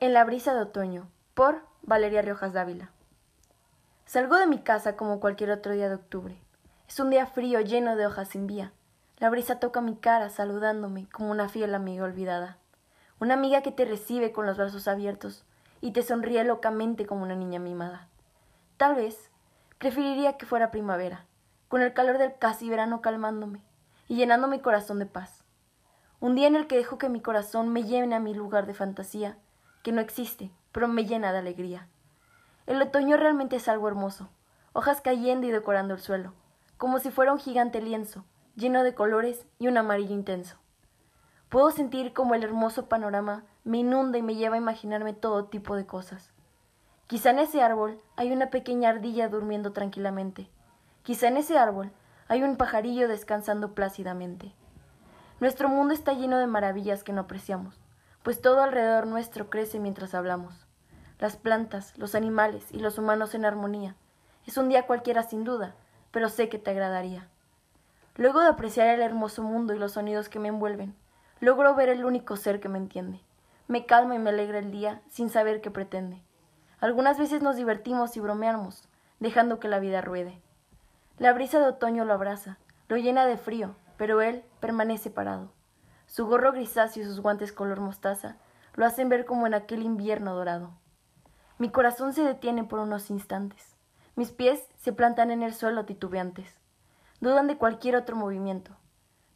En la brisa de otoño, por Valeria Riojas Dávila. Salgo de mi casa como cualquier otro día de octubre. Es un día frío lleno de hojas sin vía. La brisa toca mi cara saludándome como una fiel amiga olvidada. Una amiga que te recibe con los brazos abiertos y te sonríe locamente como una niña mimada. Tal vez preferiría que fuera primavera, con el calor del casi verano calmándome y llenando mi corazón de paz. Un día en el que dejo que mi corazón me llene a mi lugar de fantasía que no existe, pero me llena de alegría. El otoño realmente es algo hermoso, hojas cayendo y decorando el suelo, como si fuera un gigante lienzo, lleno de colores y un amarillo intenso. Puedo sentir como el hermoso panorama me inunda y me lleva a imaginarme todo tipo de cosas. Quizá en ese árbol hay una pequeña ardilla durmiendo tranquilamente. Quizá en ese árbol hay un pajarillo descansando plácidamente. Nuestro mundo está lleno de maravillas que no apreciamos pues todo alrededor nuestro crece mientras hablamos. Las plantas, los animales y los humanos en armonía. Es un día cualquiera sin duda, pero sé que te agradaría. Luego de apreciar el hermoso mundo y los sonidos que me envuelven, logro ver el único ser que me entiende. Me calma y me alegra el día sin saber qué pretende. Algunas veces nos divertimos y bromeamos, dejando que la vida ruede. La brisa de otoño lo abraza, lo llena de frío, pero él permanece parado. Su gorro grisáceo y sus guantes color mostaza lo hacen ver como en aquel invierno dorado. Mi corazón se detiene por unos instantes. Mis pies se plantan en el suelo titubeantes. Dudan de cualquier otro movimiento.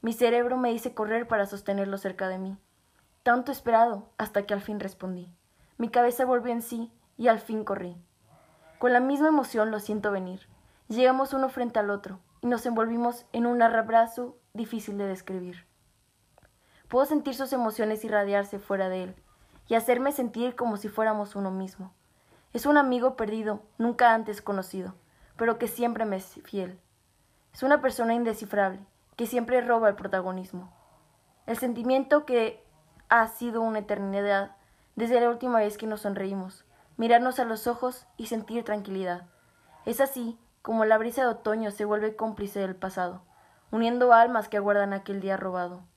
Mi cerebro me dice correr para sostenerlo cerca de mí. Tanto esperado hasta que al fin respondí. Mi cabeza volvió en sí y al fin corrí. Con la misma emoción lo siento venir. Llegamos uno frente al otro y nos envolvimos en un abrazo difícil de describir. Puedo sentir sus emociones irradiarse fuera de él y hacerme sentir como si fuéramos uno mismo. Es un amigo perdido, nunca antes conocido, pero que siempre me es fiel. Es una persona indescifrable, que siempre roba el protagonismo. El sentimiento que ha sido una eternidad desde la última vez que nos sonreímos, mirarnos a los ojos y sentir tranquilidad. Es así como la brisa de otoño se vuelve cómplice del pasado, uniendo almas que aguardan aquel día robado.